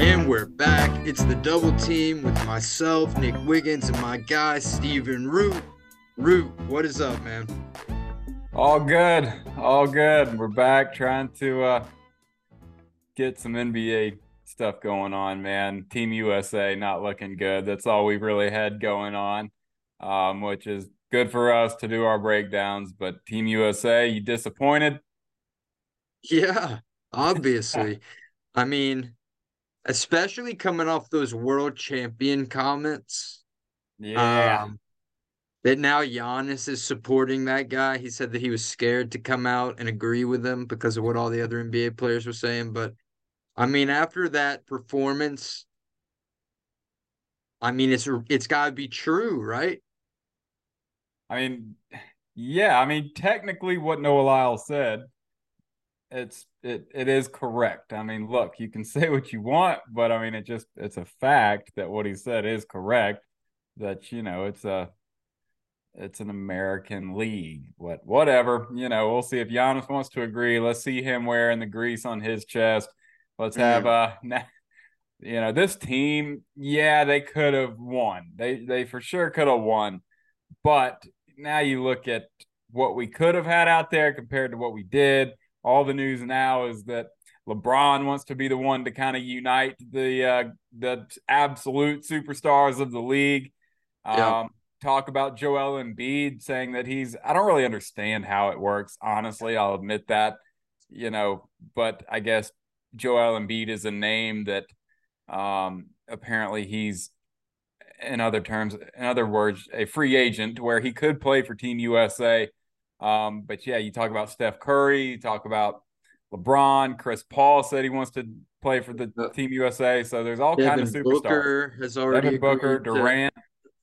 And we're back. It's the double team with myself, Nick Wiggins, and my guy, Steven Root. Root, what is up, man? All good. All good. We're back trying to uh, get some NBA stuff going on, man. Team USA not looking good. That's all we've really had going on, um, which is good for us to do our breakdowns. But Team USA, you disappointed? Yeah, obviously. I mean, especially coming off those world champion comments. Yeah. Um, that now Giannis is supporting that guy. He said that he was scared to come out and agree with them because of what all the other NBA players were saying. But I mean, after that performance, I mean, it's it's got to be true, right? I mean, yeah. I mean, technically, what Noah Lyles said, it's it it is correct. I mean, look, you can say what you want, but I mean, it just it's a fact that what he said is correct. That you know, it's a it's an American league. What whatever, you know, we'll see if Giannis wants to agree. Let's see him wearing the Greece on his chest. Let's have uh you know, this team, yeah, they could have won. They they for sure could have won. But now you look at what we could have had out there compared to what we did. All the news now is that LeBron wants to be the one to kind of unite the uh, the absolute superstars of the league. Yeah. Um, talk about Joel Embiid saying that he's I don't really understand how it works, honestly. I'll admit that, you know, but I guess Joel Embiid is a name that um apparently he's in other terms, in other words, a free agent where he could play for Team USA. Um, but yeah, you talk about Steph Curry, you talk about LeBron, Chris Paul said he wants to play for the Team USA. So there's all Devin kinds of superstars. Booker has already Devin Booker, agreed to- Durant.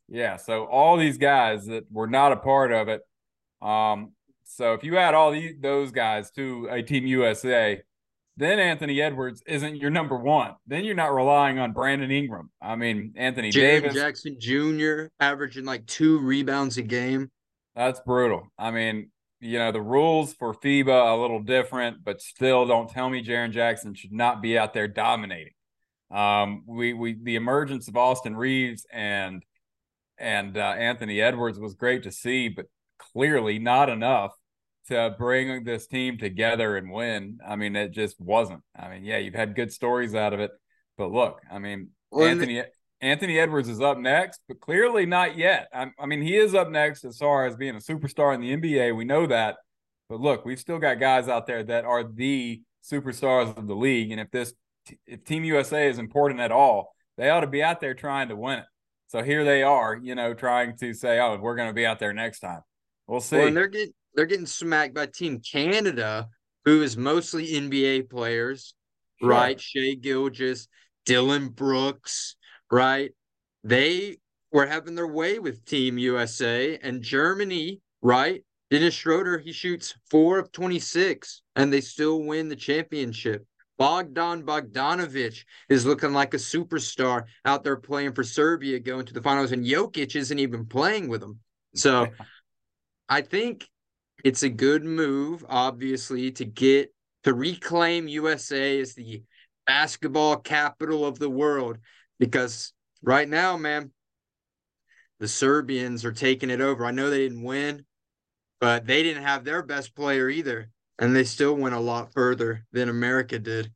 Yeah, so all these guys that were not a part of it. Um, so if you add all these those guys to a Team USA, then Anthony Edwards isn't your number one. Then you're not relying on Brandon Ingram. I mean, Anthony Jaren Davis. Jackson Jr. averaging like two rebounds a game. That's brutal. I mean, you know, the rules for FIBA a little different, but still don't tell me Jaren Jackson should not be out there dominating. Um, we we the emergence of Austin Reaves and and uh, Anthony Edwards was great to see, but clearly not enough to bring this team together and win. I mean, it just wasn't. I mean, yeah, you've had good stories out of it, but look, I mean, Well, Anthony Anthony Edwards is up next, but clearly not yet. I, I mean, he is up next as far as being a superstar in the NBA. We know that, but look, we've still got guys out there that are the superstars of the league, and if this if Team USA is important at all, they ought to be out there trying to win it. So here they are, you know, trying to say, "Oh, we're going to be out there next time." We'll see. Well, and they're getting they're getting smacked by Team Canada, who is mostly NBA players, Sure. right? Shai Gilgeous, Dillon Brooks, right? They were having their way with Team USA and Germany, right? Dennis Schroeder, he shoots four of 26 and they still win the championship. Bogdan Bogdanovic is looking like a superstar out there playing for Serbia going to the finals, and Jokic isn't even playing with them. So I think it's a good move, obviously, to get to reclaim USA as the basketball capital of the world. Because right now, man, the Serbians are taking it over. I know they didn't win, but they didn't have their best player either. And they still went a lot further than America did.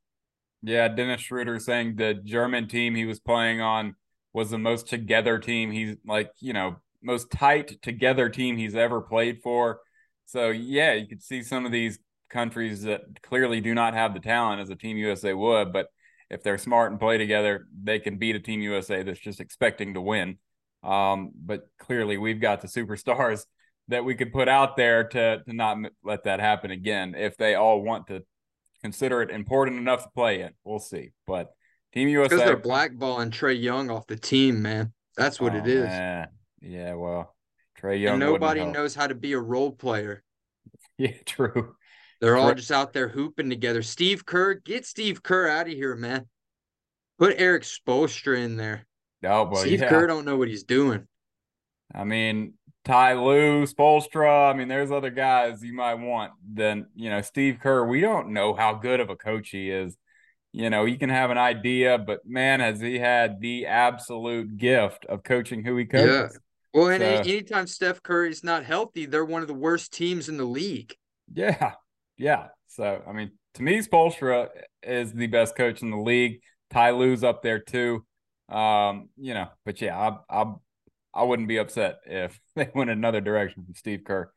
Yeah, Dennis Schroeder saying the German team he was playing on was the most together team he's like, you know, most tight together team he's ever played for. So yeah, you could see some of these countries that clearly do not have the talent as a Team USA would, but if they're smart and play together, they can beat a Team USA that's just expecting to win. Um, but clearly, we've got the superstars that we could put out there to to not let that happen again. If they all want to consider it important enough to play in, we'll see. But Team USA Because they're blackballing Trae Young off the team, man. That's what it Oh, is. man. Yeah, well, Trae Young. and nobody knows how to be a role player. Yeah, true. They're all just out there hooping together. Steve Kerr, get Steve Kerr out of here, man. Put Erik Spoelstra in there. Oh, no, well, Steve yeah. Kerr don't know what he's doing. I mean, Ty Lue, Spoelstra. I mean, there's other guys you might want than you know Steve Kerr. We don't know how good of a coach he is. you know, you can have an idea, but man, has he had the absolute gift of coaching who he coaches. Yeah. Well, and so, anytime Steph Curry's not healthy, they're one of the worst teams in the league. Yeah. Yeah. So, I mean, to me, Spoelstra is the best coach in the league. Ty Lue's up there too. Um, you know, but yeah, I, I, I wouldn't be upset if they went another direction from Steve Kerr.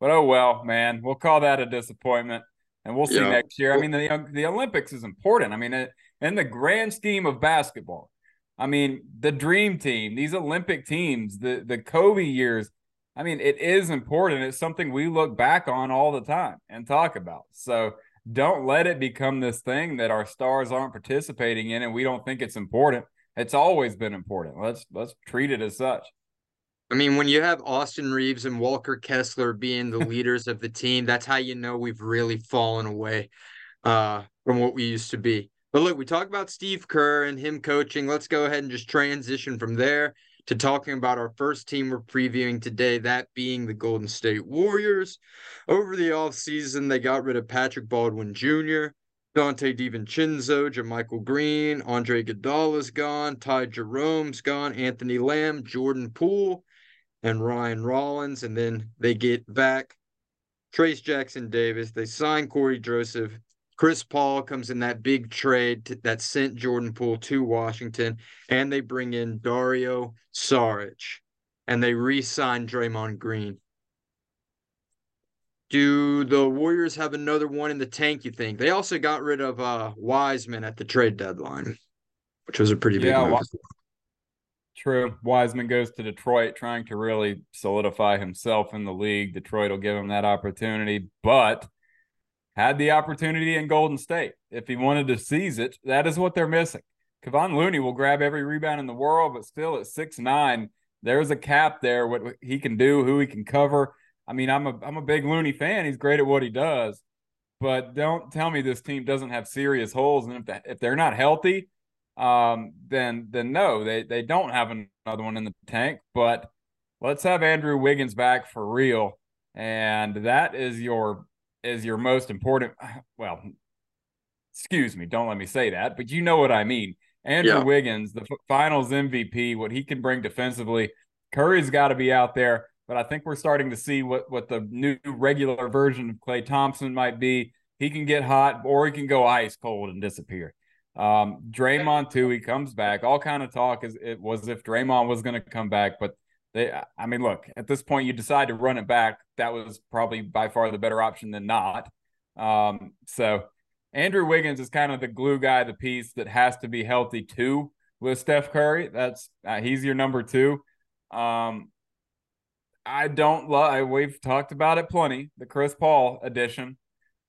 But oh well, man, we'll call that a disappointment, and we'll see yeah. next year. I mean, the the Olympics is important. I mean, in the grand scheme of basketball, I mean, the dream team, these Olympic teams, the the Kobe years. I mean, it is important. It's something we look back on all the time and talk about. So don't let it become this thing that our stars aren't participating in and we don't think it's important. It's always been important. Let's let's treat it as such. I mean, when you have Austin Reaves and Walker Kessler being the leaders of the team, that's how you know we've really fallen away uh, from what we used to be. But look, we talk about Steve Kerr and him coaching. Let's go ahead and just transition from there to talking about our first team we're previewing today, that being the Golden State Warriors. Over the offseason, they got rid of Patrick Baldwin Jr., Donte DiVincenzo, JaMychal Green, Andre Iguodala's gone, Ty Jerome's gone, Anthony Lamb, Jordan Poole, and Ryan Rollins, and then they get back Trayce Jackson Davis. They sign Cory Joseph. Chris Paul comes in that big trade to, that sent Jordan Poole to Washington, and they bring in Dario Saric, and they re-sign Draymond Green. Do the Warriors have another one in the tank? You think they also got rid of uh, Wiseman at the trade deadline, which was a pretty big yeah, move. True. Wiseman goes to Detroit trying to really solidify himself in the league. Detroit will give him that opportunity, but had the opportunity in Golden State. If he wanted to seize it, that is what they're missing. Kevon Looney will grab every rebound in the world, but still at six nine, there's a cap there. What he can do, who he can cover. I mean, I'm a I'm a big Looney fan. He's great at what he does, but don't tell me this team doesn't have serious holes. And if if they're not healthy, um, then then no, they they don't have another one in the tank. But let's have Andrew Wiggins back for real, and that is your is your most important. Well, excuse me, don't let me say that, but you know what I mean. Andrew yeah. Wiggins, the Finals MVP, what he can bring defensively. Curry's got to be out there, but I think we're starting to see what what the new regular version of Klay Thompson might be. He can get hot, or he can go ice cold and disappear. Um, Draymond too, he comes back. All kind of talk is it was if Draymond was going to come back, but they, I mean, look, at this point, you decide to run it back. That was probably by far the better option than not. Um, so Andrew Wiggins is kind of the glue guy, the piece that has to be healthy too with Steph Curry. That's uh, he's your number two. Um, I don't love. We've talked about it plenty. The Chris Paul edition.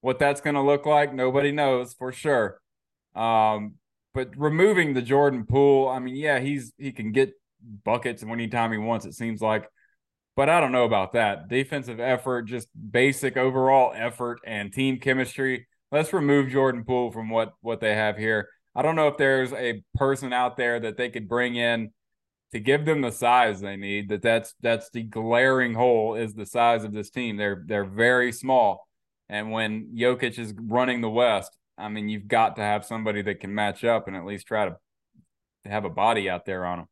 What that's going to look like, nobody knows for sure. Um, but removing the Jordan Poole, I mean, yeah, he's he can get buckets anytime he wants. It seems like, but I don't know about that. Defensive effort, just basic overall effort and team chemistry. Let's remove Jordan Poole from what what they have here. I don't know if there's a person out there that they could bring in to give them the size they need. That that's that's the glaring hole is the size of this team. They're they're very small, and when Jokic is running the West, I mean, you've got to have somebody that can match up and at least try to have a body out there on them.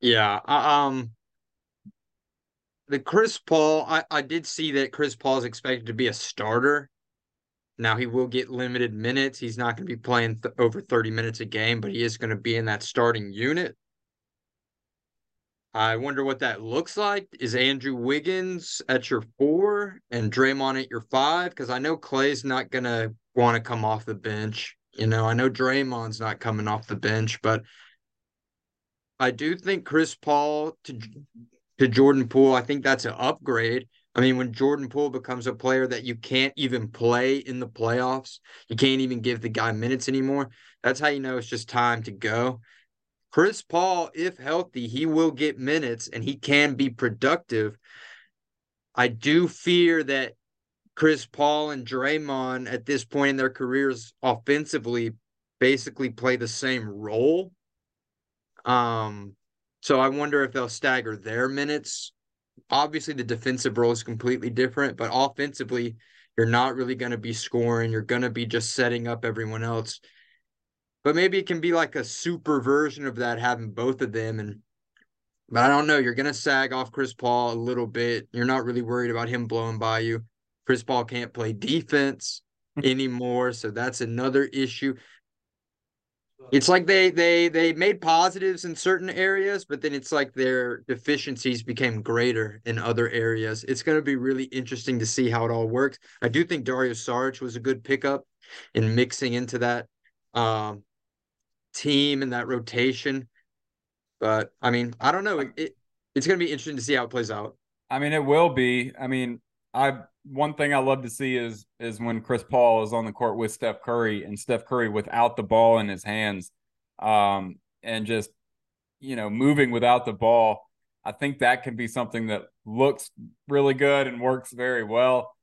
Yeah. Um, the Chris Paul, I, I did see that Chris Paul is expected to be a starter. Now he will get limited minutes. He's not going to be playing th- over 30 minutes a game, but he is going to be in that starting unit. I wonder what that looks like. Is Andrew Wiggins at your four and Draymond at your five? Because I know Klay's not going to want to come off the bench. You know, I know Draymond's not coming off the bench, but I do think Chris Paul to to Jordan Poole, I think that's an upgrade. I mean, when Jordan Poole becomes a player that you can't even play in the playoffs, you can't even give the guy minutes anymore. That's how you know it's just time to go. Chris Paul, if healthy, he will get minutes and he can be productive. I do fear that Chris Paul and Draymond at this point in their careers offensively basically play the same role. Um, so I wonder if they'll stagger their minutes. Obviously, the defensive role is completely different, but offensively, you're not really going to be scoring. You're going to be just setting up everyone else. but maybe it can be like a super version of that, having both of them. And but I don't know. You're gonna sag off Chris Paul a little bit. You're not really worried about him blowing by you. Chris Paul can't play defense anymore, so that's another issue. It's like they they they made positives in certain areas, but then it's like their deficiencies became greater in other areas. It's going to be really interesting to see how it all works. I do think Dario Saric was a good pickup in mixing into that um, team and that rotation. But I mean, I don't know. It, it it's going to be interesting to see how it plays out. I mean, it will be. I mean, I one thing I love to see is is when Chris Paul is on the court with Steph Curry and Steph Curry without the ball in his hands, um, and just you know moving without the ball. I think that can be something that looks really good and works very well.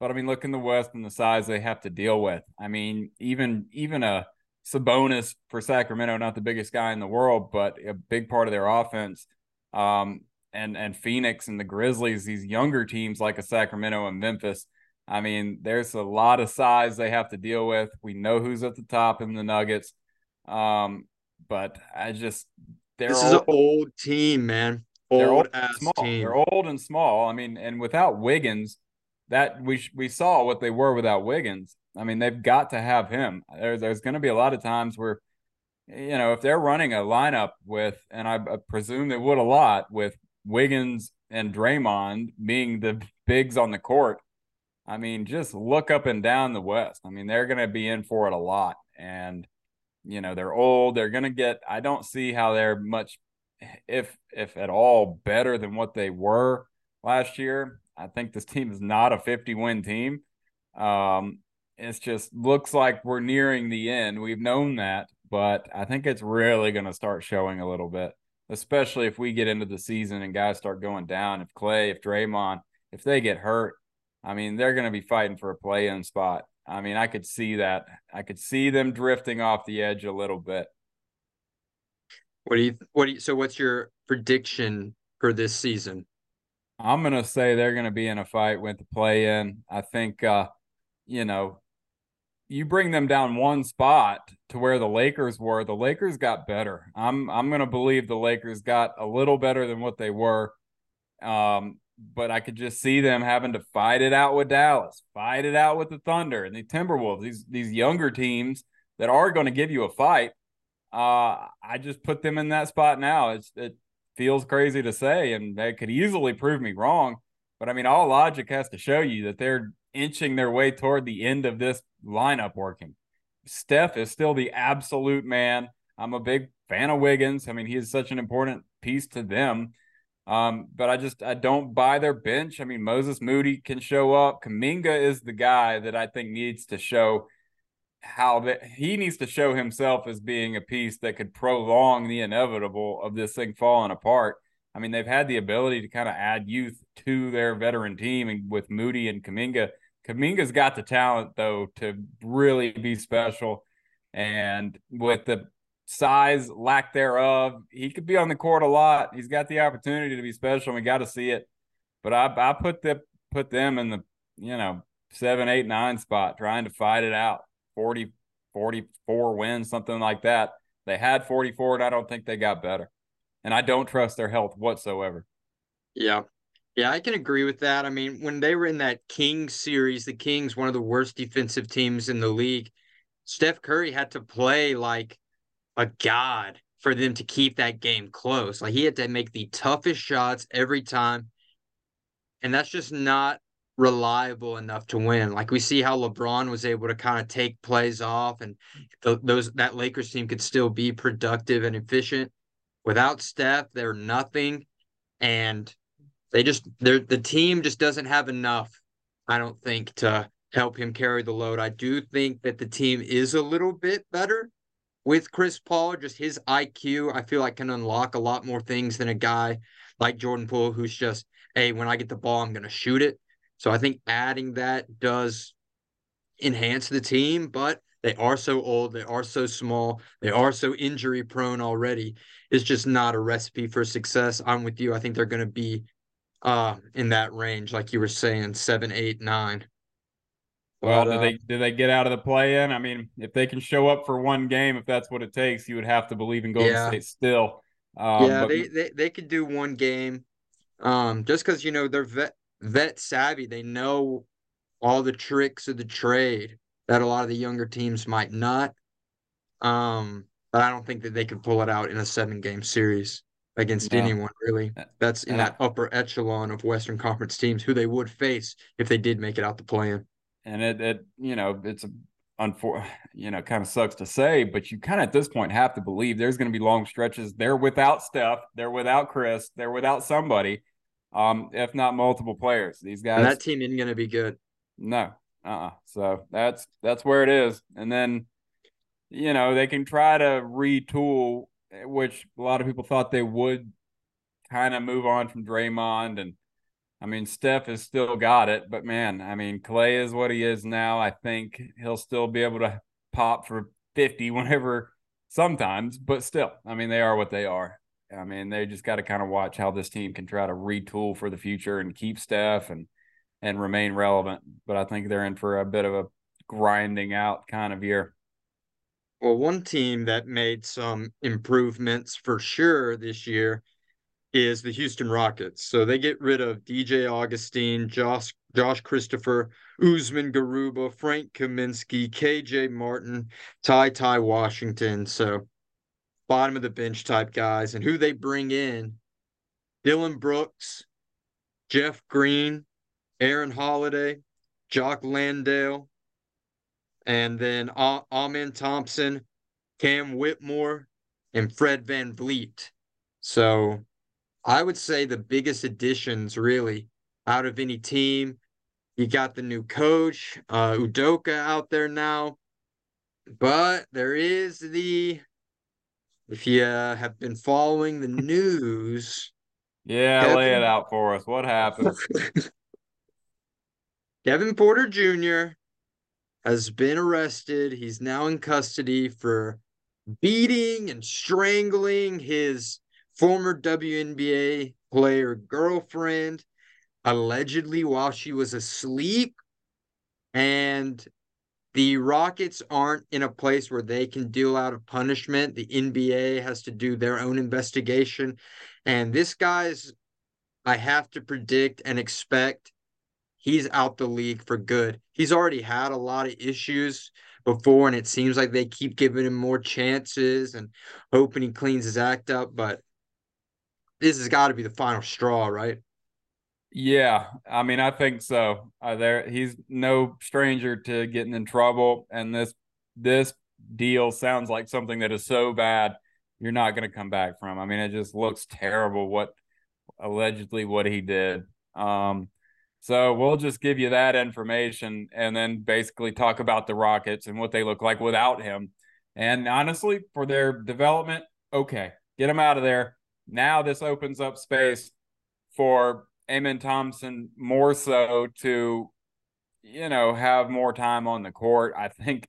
But I mean, look in the West and the size they have to deal with. I mean, even even a Sabonis for Sacramento, not the biggest guy in the world, but a big part of their offense. Um, and and Phoenix and the Grizzlies, these younger teams like a Sacramento and Memphis. I mean, there's a lot of size they have to deal with. We know who's at the top in the Nuggets. Um, but I just they're this is old, an old team, man. Old they're old small. Team. They're old and small. I mean, and without Wiggins, that we we saw what they were without Wiggins. I mean, they've got to have him. There, there's going to be a lot of times where, you know, if they're running a lineup with, and I presume they would a lot with Wiggins and Draymond being the bigs on the court, I mean, just look up and down the West. I mean, they're going to be in for it a lot. And, you know, they're old. They're going to get, I don't see how they're much, if, if at all, better than what they were last year. I think this team is not a 50 win team. Um, it's just looks like we're nearing the end. We've known that, but I think it's really going to start showing a little bit especially if we get into the season and guys start going down. If Klay, if Draymond, if they get hurt, I mean, they're going to be fighting for a play in spot. I mean, I could see that. I could see them drifting off the edge a little bit. What do you, what do you, so what's your prediction for this season? I'm going to say they're going to be in a fight with the play in. I think, uh, you know, you bring them down one spot to where the Lakers were, the Lakers got better. I'm I'm gonna believe the Lakers got a little better than what they were. Um, but I could just see them having to fight it out with Dallas, fight it out with the Thunder and the Timberwolves, these these younger teams that are going to give you a fight. Uh, I just put them in that spot now. It's it feels crazy to say, and they could easily prove me wrong. But I mean, all logic has to show you that they're inching their way toward the end of this lineup working. Steph is still the absolute man. I'm a big fan of Wiggins. I mean, he is such an important piece to them. Um, but I just I don't buy their bench. I mean, Moses Moody can show up. Kuminga is the guy that I think needs to show how that he needs to show himself as being a piece that could prolong the inevitable of this thing falling apart. I mean, they've had the ability to kind of add youth to their veteran team and with Moody and Kuminga Kuminga's got the talent though to really be special, and with the size lack thereof, he could be on the court a lot. He's got the opportunity to be special. And we got to see it, but I I put the put them in the you know seven, eight, nine spot, trying to fight it out. 40, 44 wins, something like that. They had 44, and I don't think they got better. And I don't trust their health whatsoever. Yeah. Yeah, I can agree with that. I mean, when they were in that Kings series, the Kings, one of the worst defensive teams in the league, Steph Curry had to play like a god for them to keep that game close. Like he had to make the toughest shots every time. And that's just not reliable enough to win. Like we see how LeBron was able to kind of take plays off and th- those that Lakers team could still be productive and efficient. Without Steph, they're nothing. And they just the team just doesn't have enough, I don't think, to help him carry the load. I do think that the team is a little bit better with Chris Paul. Just his IQ, I feel like can unlock a lot more things than a guy like Jordan Poole, who's just, hey, when I get the ball, I'm gonna shoot it. So I think adding that does enhance the team, but they are so old, they are so small, they are so injury prone already. It's just not a recipe for success. I'm with you. I think they're going to be uh in that range, like you were saying, seven, eight, nine. Well, but, uh, they do they get out of the play in? I mean, if they can show up for one game, if that's what it takes, you would have to believe in Golden yeah. State still. Um, yeah, but... they, they they could do one game, um, just because you know they're vet vet savvy. They know all the tricks of the trade that a lot of the younger teams might not. Um, but I don't think that they could pull it out in a seven game series against no. anyone really. That's in that upper echelon of Western Conference teams who they would face if they did make it out the play-in. And it, it you know, it's a unfor you know, kind of sucks to say, but you kind of at this point have to believe there's going to be long stretches. They're without Steph, they're without Chris, they're without somebody, um, if not multiple players. These guys, and that team isn't going to be good. No, uh, uh-uh. so that's that's where it is. And then, you know, they can try to retool which a lot of people thought they would kind of move on from Draymond. And I mean, Steph has still got it, but man, I mean, Klay is what he is now. I think he'll still be able to pop for 50 whenever sometimes, but still, I mean, they are what they are. I mean, they just got to kind of watch how this team can try to retool for the future and keep Steph and and remain relevant. But I think they're in for a bit of a grinding out kind of year. Well, one team that made some improvements for sure this year is the Houston Rockets. So they get rid of DJ Augustin, Josh Josh Christopher, Usman Garuba, Frank Kaminsky, KJ Martin, Ty Ty Washington. So bottom of the bench type guys. And who they bring in, Dillon Brooks, Jeff Green, Aaron Holiday, Jock Landale, and then Amen Thompson, Cam Whitmore, and Fred VanVleet. So I would say the biggest additions really out of any team. You got the new coach, uh, Udoka out there now. But there is the, if you uh, have been following the news. yeah, Kevin, lay it out for us. What happened? Kevin Porter Jr has been arrested. He's now in custody for beating and strangling his former WNBA player girlfriend, allegedly while she was asleep. And the Rockets aren't in a place where they can deal out a punishment. The NBA has to do their own investigation. And this guy's, I have to predict and expect he's out the league for good. He's already had a lot of issues before, and it seems like they keep giving him more chances and hoping he cleans his act up. But this has got to be the final straw, right? Yeah, I mean, I think so. Uh, there, he's no stranger to getting in trouble, and this this deal sounds like something that is so bad you're not going to come back from. I mean, it just looks terrible. What allegedly what he did. Um, so we'll just give you that information and then basically talk about the Rockets and what they look like without him. And honestly, for their development, okay, get them out of there. Now this opens up space for Amen Thompson more so to, you know, have more time on the court. I think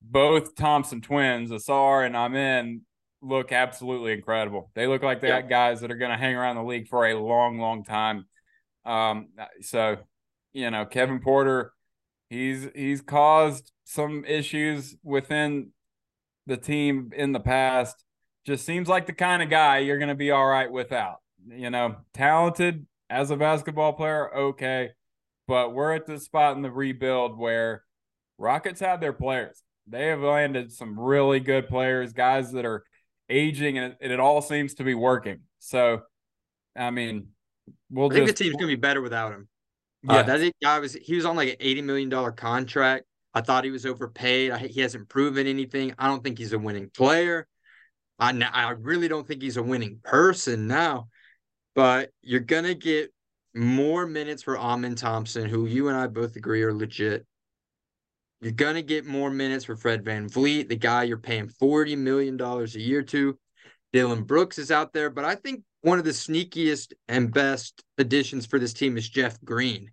both Thompson twins, Ausar and Amen, look absolutely incredible. They look like they yeah. guys that are going to hang around the league for a long, long time. Um, so you know, Kevin Porter, he's he's caused some issues within the team in the past. Just seems like the kind of guy you're going to be all right without. You know, talented as a basketball player, okay, but we're at the spot in the rebuild where Rockets have their players. They have landed some really good players, guys that are aging, and it, it all seems to be working. So, I mean, We'll I think just, the team's gonna be better without him. Yeah, uh, that guy was he was on like an eighty million dollar contract. I thought he was overpaid. I, he hasn't proven anything. I don't think he's a winning player. I I really don't think he's a winning person now. But you're gonna get more minutes for Amen Thompson, who you and I both agree are legit. You're gonna get more minutes for Fred Van VanVleet, the guy you're paying $40 million a year to. Dillon Brooks is out there, but I think one of the sneakiest and best additions for this team is Jeff Green.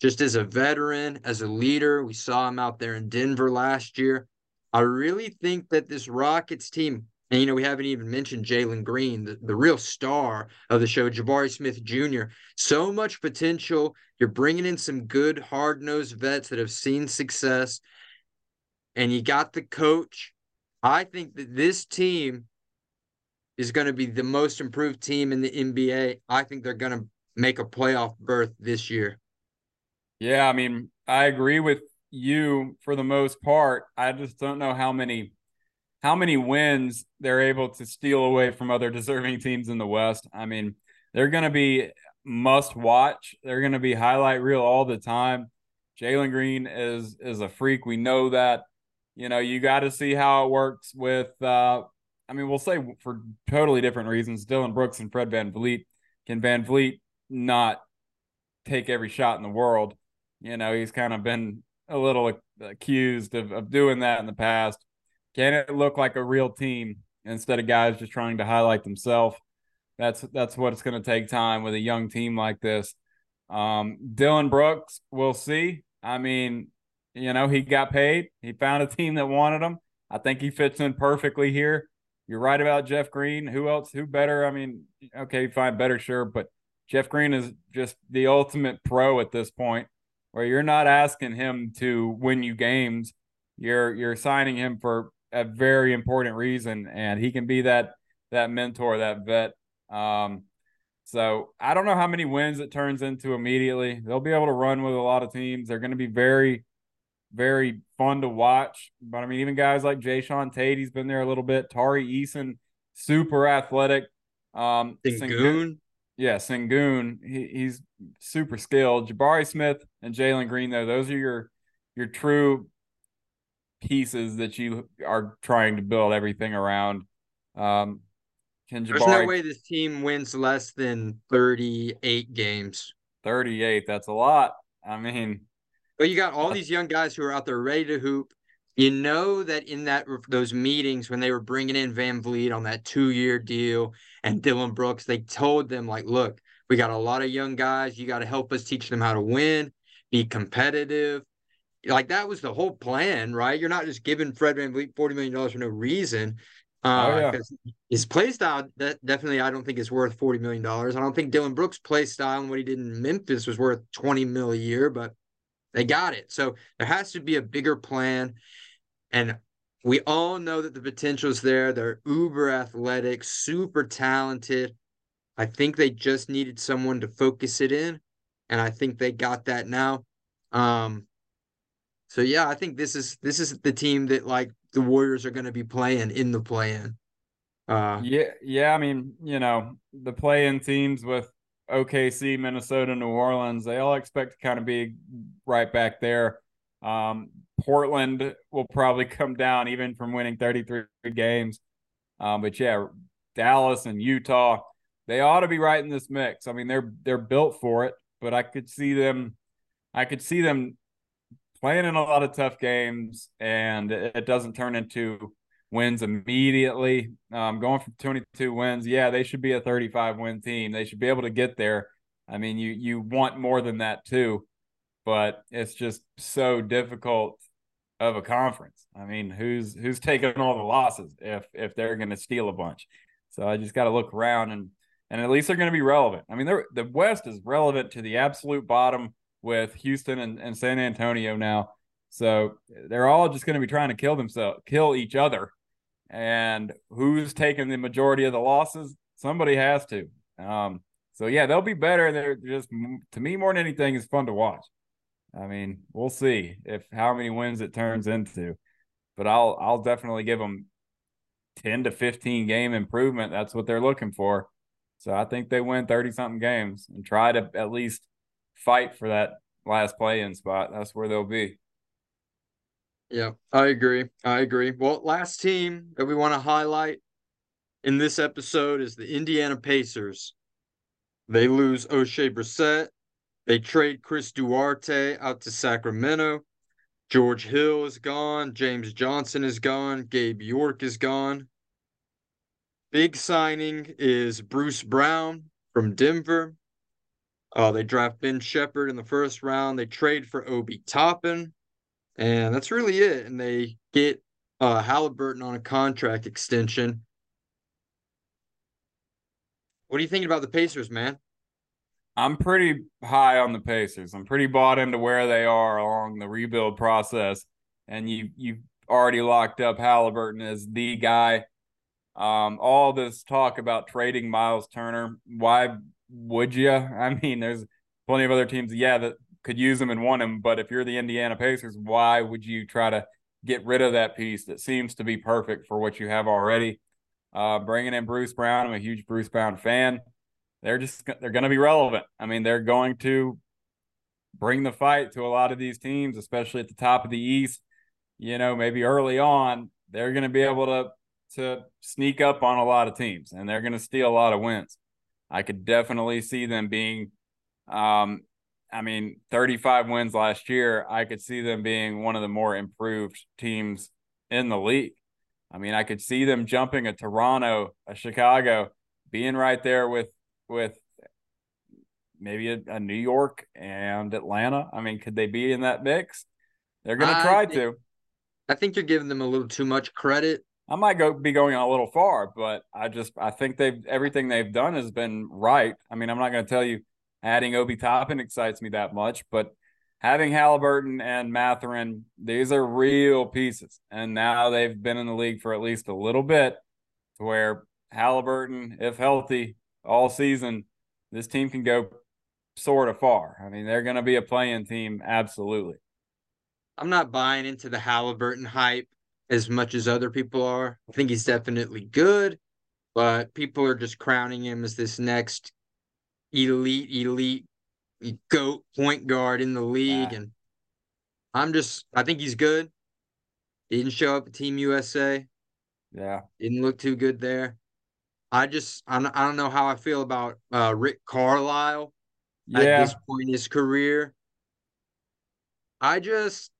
Just as a veteran, as a leader, we saw him out there in Denver last year. I really think that this Rockets team, And you know, we haven't even mentioned Jalen Green, the, the real star of the show, Jabari Smith Jr. So much potential. You're bringing in some good, hard nosed vets that have seen success, and you got the coach. I think that this team is going to be the most improved team in the NBA. I think they're going to make a playoff berth this year. Yeah, I mean, I agree with you for the most part. I just don't know how many how many wins they're able to steal away from other deserving teams in the West. I mean, they're going to be must watch. They're going to be highlight reel all the time. Jalen Green is is a freak. We know that. You know, you got to see how it works with. Uh, I mean, we'll say for totally different reasons. Dillon Brooks and Fred Van VanVleet. Can Van VanVleet not take every shot in the world? You know, he's kind of been a little accused of, of doing that in the past. Can it look like a real team instead of guys just trying to highlight themselves? That's that's what it's going to take time with a young team like this. Um, Dillon Brooks, we'll see. I mean, you know, he got paid. He found a team that wanted him. I think he fits in perfectly here. You're right about Jeff Green. Who else? Who better? I mean, okay, fine, better, sure, but Jeff Green is just the ultimate pro at this point, where you're not asking him to win you games. You're you're signing him for a very important reason, and he can be that that mentor, that vet. Um, so I don't know how many wins it turns into immediately. They'll be able to run with a lot of teams. They're going to be very, very fun to watch. But I mean, even guys like Jae'Sean Tate, he's been there a little bit. Tari Eason, super athletic. Um, Sengun. Yeah, Sengun. He, he's super skilled. Jabari Smith and Jalen Green, though, those are your your true pieces that you are trying to build everything around. Um, can Jabari, There's no way this team wins less than 38 games. 38, that's a lot. I mean, but you got all these young guys who are out there ready to hoop. You know that in that those meetings when they were bringing in VanVleet on that two year deal and Dillon Brooks, they told them like, look, we got a lot of young guys. You got to help us teach them how to win, be competitive, like that was the whole plan, right? You're not just giving Fred VanVleet $40 million for no reason. Uh, oh, yeah. his play style that definitely I don't think is worth $40 million. I don't think Dillon Brooks' play style and what he did in Memphis was worth 20 mil a year, but they got it. So there has to be a bigger plan. And we all know that the potential is there. They're uber athletic, super talented. I think they just needed someone to focus it in. And I think they got that now. Um, so yeah, I think this is this is the team that like the Warriors are going to be playing in the play-in. Uh, yeah, yeah. I mean, you know, the play-in teams with OKC, Minnesota, New Orleans, they all expect to kind of be right back there. Um, Portland will probably come down even from winning 33 games. Um, but yeah, Dallas and Utah, they ought to be right in this mix. I mean, they're they're built for it, but I could see them I could see them playing in a lot of tough games, and it doesn't turn into wins immediately. Um, going from 22 wins, yeah, they should be a 35 win team. They should be able to get there. I mean, you you want more than that too, but it's just so difficult of a conference. I mean, who's who's taking all the losses if if they're going to steal a bunch? So I just got to look around and and at least they're going to be relevant. I mean, the West is relevant to the absolute bottom with Houston and, and San Antonio now. So they're all just going to be trying to kill themselves, kill each other. And who's taking the majority of the losses? Somebody has to. Um, so yeah, they'll be better. They're just to me more than anything is fun to watch. I mean, we'll see if how many wins it turns into, but I'll I'll definitely give them ten to fifteen game improvement. That's what they're looking for. So I think they win thirty something games and try to at least fight for that last play in spot. That's where they'll be. Yeah, I agree. I agree. Well, last team that we want to highlight in this episode is the Indiana Pacers. They lose Oshae Brissett. They trade Chris Duarte out to Sacramento. George Hill is gone. James Johnson is gone. Gabe York is gone. Big signing is Bruce Brown from Denver. Uh, they draft Ben Sheppard in the first round. They trade for Obi Toppin, and that's really it. And they get uh, Halliburton on a contract extension. what are you thinking about the Pacers, man? I'm pretty high on the Pacers. I'm pretty bought into where they are along the rebuild process. And you you've already locked up Halliburton as the guy. Um, all this talk about trading Miles Turner, why would you? I mean, there's plenty of other teams, yeah, that could use him and want him. But if you're the Indiana Pacers, why would you try to get rid of that piece that seems to be perfect for what you have already? Uh, bringing in Bruce Brown, I'm a huge Bruce Brown fan. They're just they're going to be relevant. I mean, they're going to bring the fight to a lot of these teams, especially at the top of the East. You know, maybe early on, they're going to be able to to sneak up on a lot of teams, and they're going to steal a lot of wins. I could definitely see them being um, I mean, 35 wins last year, I could see them being one of the more improved teams in the league. I mean, I could see them jumping a Toronto, a Chicago, being right there with with maybe a, a New York and Atlanta. I mean, could they be in that mix? They're going to try think, to. I think you're giving them a little too much credit. I might go be going a little far, but I just I think they've everything they've done has been right. I mean, I'm not going to tell you adding Obi Toppin excites me that much, but having Halliburton and Mathurin, these are real pieces. And now they've been in the league for at least a little bit to where Halliburton, if healthy all season, this team can go sort of far. I mean, they're going to be a playing team, absolutely. I'm not buying into the Halliburton hype as much as other people are. I think he's definitely good, but people are just crowning him as this next elite, elite goat point guard in the league. Yeah. And I'm just, I think he's good. Didn't show up at Team USA. Yeah. Didn't look too good there. I just, I don't, I don't know how I feel about uh, Rick Carlisle yeah. at this point in his career. I just,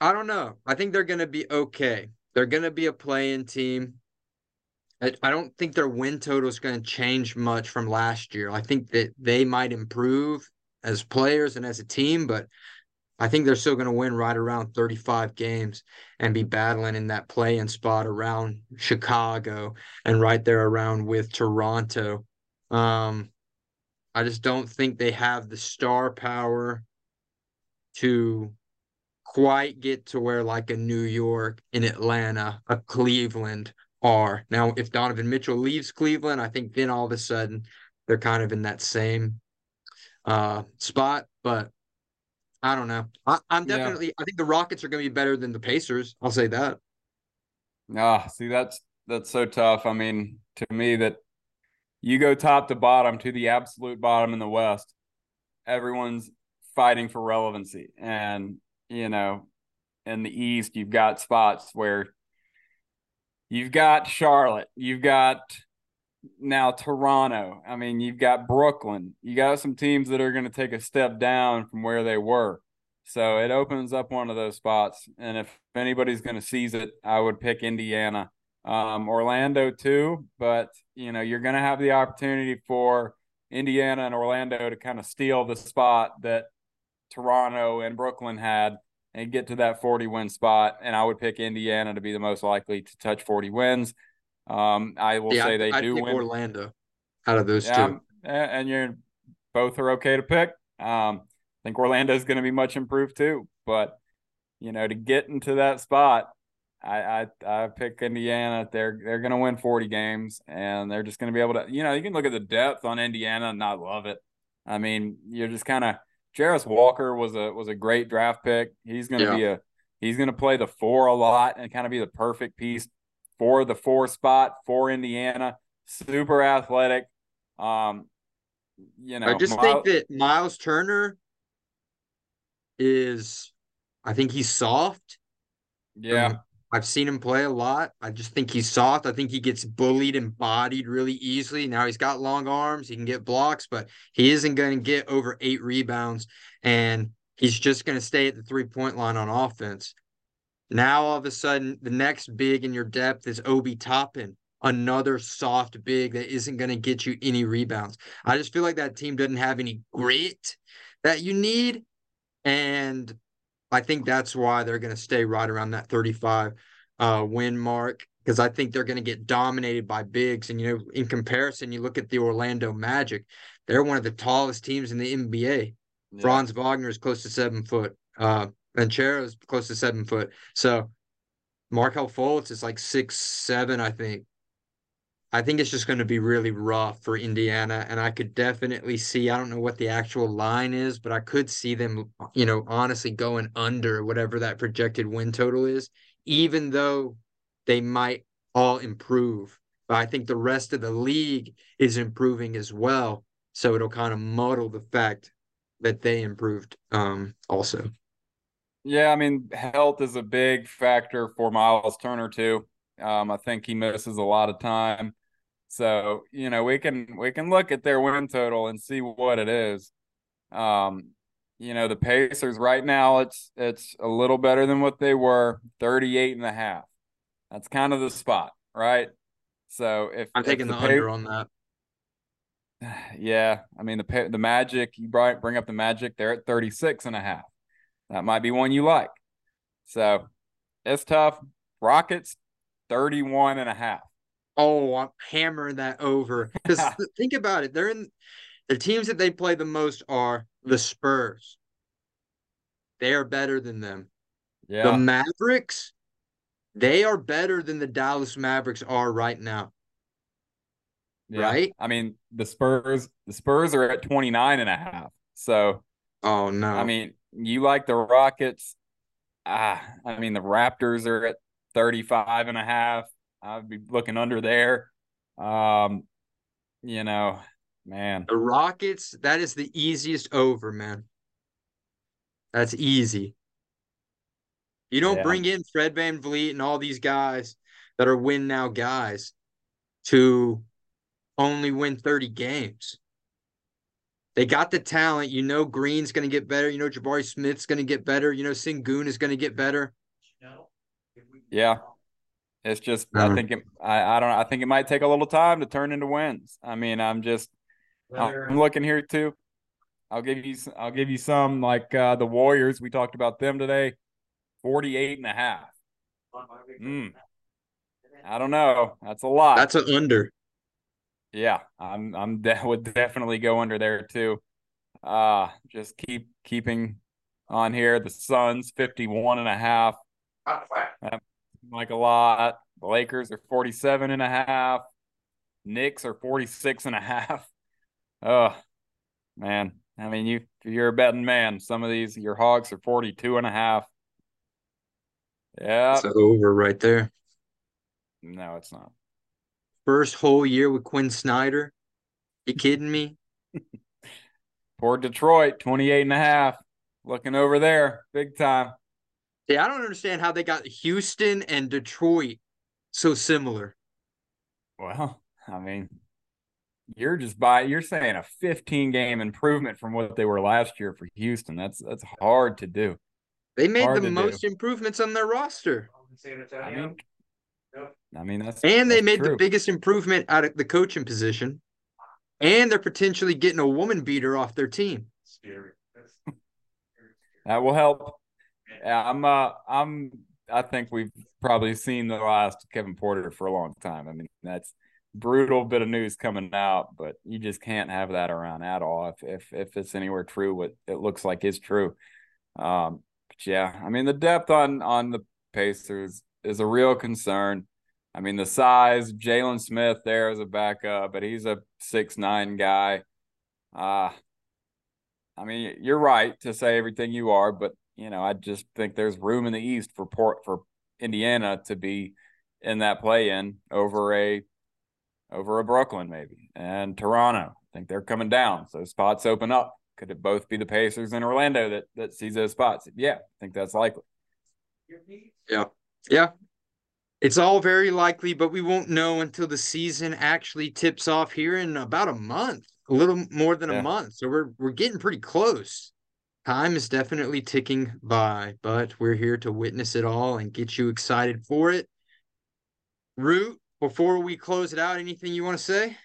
I don't know. I think they're going to be okay. They're going to be a playing team. I, don't think their win total is going to change much from last year. I think that they might improve as players and as a team, but I think they're still going to win right around 35 games and be battling in that play-in spot around Chicago and right there around with Toronto. Um, I just don't think they have the star power to quite get to where like a New York, in Atlanta, a Cleveland are. Now, if Donovan Mitchell leaves Cleveland, I think then all of a sudden they're kind of in that same uh, spot. But I don't know. I, am definitely. Yeah. I think the Rockets are going to be better than the Pacers. I'll say that. Ah, see, that's that's so tough. I mean, to me, that you go top to bottom to the absolute bottom in the West, everyone's fighting for relevancy, and you know, in the East, you've got spots where You've got Charlotte. You've got now Toronto. I mean, you've got Brooklyn. You got some teams that are going to take a step down from where they were. So it opens up one of those spots. And if anybody's going to seize it, I would pick Indiana. Um, Orlando too, but you know, you're going to have the opportunity for Indiana and Orlando to kind of steal the spot that Toronto and Brooklyn had and get to that 40 win spot. And I would pick Indiana to be the most likely to touch 40 wins. Um, I will yeah, say they I'd do win. Orlando out of those yeah, two. And you're both are okay to pick. Um, I think Orlando is going to be much improved too. But, you know, to get into that spot, I, I I pick Indiana. They're they're going to win 40 games, and they're just going to be able to. You know, you can look at the depth on Indiana and not love it. I mean, you're just kind of Jarace Walker was a was a great draft pick. He's going to yeah. be a he's going to play the four a lot and kind of be the perfect piece for the four spot for Indiana. Super athletic. Um, you know, I just Miles, think that Miles Turner is, I think he's soft. Yeah. I've seen him play a lot. I just think he's soft. I think he gets bullied and bodied really easily. Now he's got long arms, he can get blocks, but he isn't going to get over eight rebounds. And he's just going to stay at the three point line on offense. Now, all of a sudden, the next big in your depth is Obi Toppin, another soft big that isn't going to get you any rebounds. I just feel like that team doesn't have any grit that you need. And I think that's why they're going to stay right around that 35 uh, win mark. because I think they're going to get dominated by bigs. And, you know, in comparison, you look at the Orlando Magic, they're one of the tallest teams in the NBA. Yeah. Franz Wagner is close to seven foot. Uh, Banchero is close to seven foot. So Markelle Fultz is like six, seven, I think. I think it's just going to be really rough for Indiana. And I could definitely see, I don't know what the actual line is, but I could see them, you know, honestly going under whatever that projected win total is, even though they might all improve. But I think the rest of the league is improving as well. So it'll kind of muddle the fact that they improved um, also. Yeah, I mean, health is a big factor for Myles Turner too. Um, I think he misses a lot of time. So, you know, we can we can look at their win total and see what it is. Um, you know, the Pacers right now it's it's a little better than what they were, 38 and a half. That's kind of the spot, right? So if I'm taking the, the under on that. Yeah, I mean the the Magic, you brought bring up the Magic, they're at 36 and a half. That might be one you like. So, it's tough. Rockets 31 and a half. Oh, I'm hammering that over. Because think about it. They're in the teams that they play the most are the Spurs. They are better than them. Yeah. The Mavericks, they are better than the Dallas Mavericks are right now. Yeah. Right? I mean, the Spurs, the Spurs are at 29 and a half. So Oh no. I mean, you like the Rockets. Ah, I mean the Raptors are at 35 and a half. I'd be looking under there. Um, you know, man. The Rockets, that is the easiest over, man. That's easy. You don't yeah. bring in Fred VanVleet and all these guys that are win now guys to only win 30 games. They got the talent. You know Green's going to get better. You know Jabari Smith's going to get better. You know Sengun is going to get better. Yeah. It's just I think it, I I don't I think it might take a little time to turn into wins. I mean, I'm just I'm looking here too. I'll give you I'll give you some like uh, the Warriors. We talked about them today. 48 and a half. Mm. I don't know. That's a lot. That's an under. Yeah, I'm I'm de- would definitely go under there too. Uh just keep keeping on here. The Suns 51 and a half like a lot. The Lakers are 47 and a half. Knicks are 46 and a half. Oh, man. I mean, you you're a betting man. Some of these your Hawks are 42 and a half. Yeah. It's over right there. No, it's not. First whole year with Quin Snyder. You kidding me? Poor Detroit, 28 and a half. Looking over there, big time. See, I don't understand how they got Houston and Detroit so similar. Well, I mean, you're just by you're saying a 15 game improvement from what they were last year for Houston. That's that's hard to do. They made hard the most do. improvements on their roster. I mean, I mean that's and they that's made true. the biggest improvement out of the coaching position, and they're potentially getting a woman beater off their team. Scary. that will help. Yeah, I'm. Uh, I'm. I think we've probably seen the last Kevin Porter for a long time. I mean, that's brutal bit of news coming out, but you just can't have that around at all if if if it's anywhere true. What it looks like is true. Um, but yeah, I mean, the depth on on the Pacers is a real concern. I mean, the size, Jalen Smith there as a backup, but he's a six nine guy. Uh I mean, you're right to say everything you are, but you know, I just think there's room in the East for Port for Indiana to be in that play in over a over a Brooklyn maybe and Toronto. I think they're coming down, so spots open up. Could it both be the Pacers and Orlando that that sees those spots? Yeah, I think that's likely. Yeah, yeah. It's all very likely, but we won't know until the season actually tips off here in about a month, a little more than yeah. a month. So we're we're getting pretty close time is definitely ticking by, but we're here to witness it all and get you excited for it. Root, before we close it out, anything you want to say?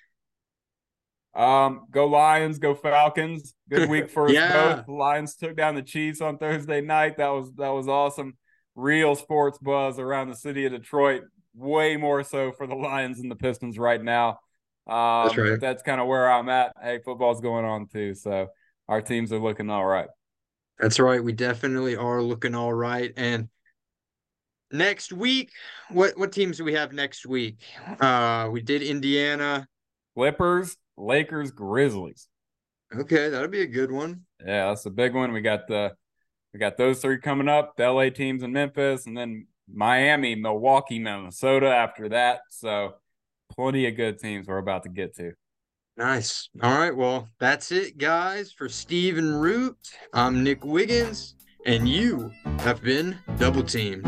Um, go Lions, go Falcons. Good week for us yeah. both. The Lions took down the Chiefs on Thursday night. That was that was awesome. real sports buzz around the city of Detroit. Way more so for the Lions and the Pistons right now. Um, that's right. That's kind of where I'm at. Hey, football's going on too, so our teams are looking all right. That's right. We definitely are looking all right. And next week, what what teams do we have next week? Uh, we did Indiana, Clippers, Lakers, Grizzlies. Okay, that'll be a good one. Yeah, that's a big one. We got the we got those three coming up, the LA teams in Memphis, and then Miami, Milwaukee, Minnesota after that. So plenty of good teams we're about to get to. Nice. All right. Well, that's it, guys. For Stephen Root, I'm Nick Wiggins, and you have been double teamed.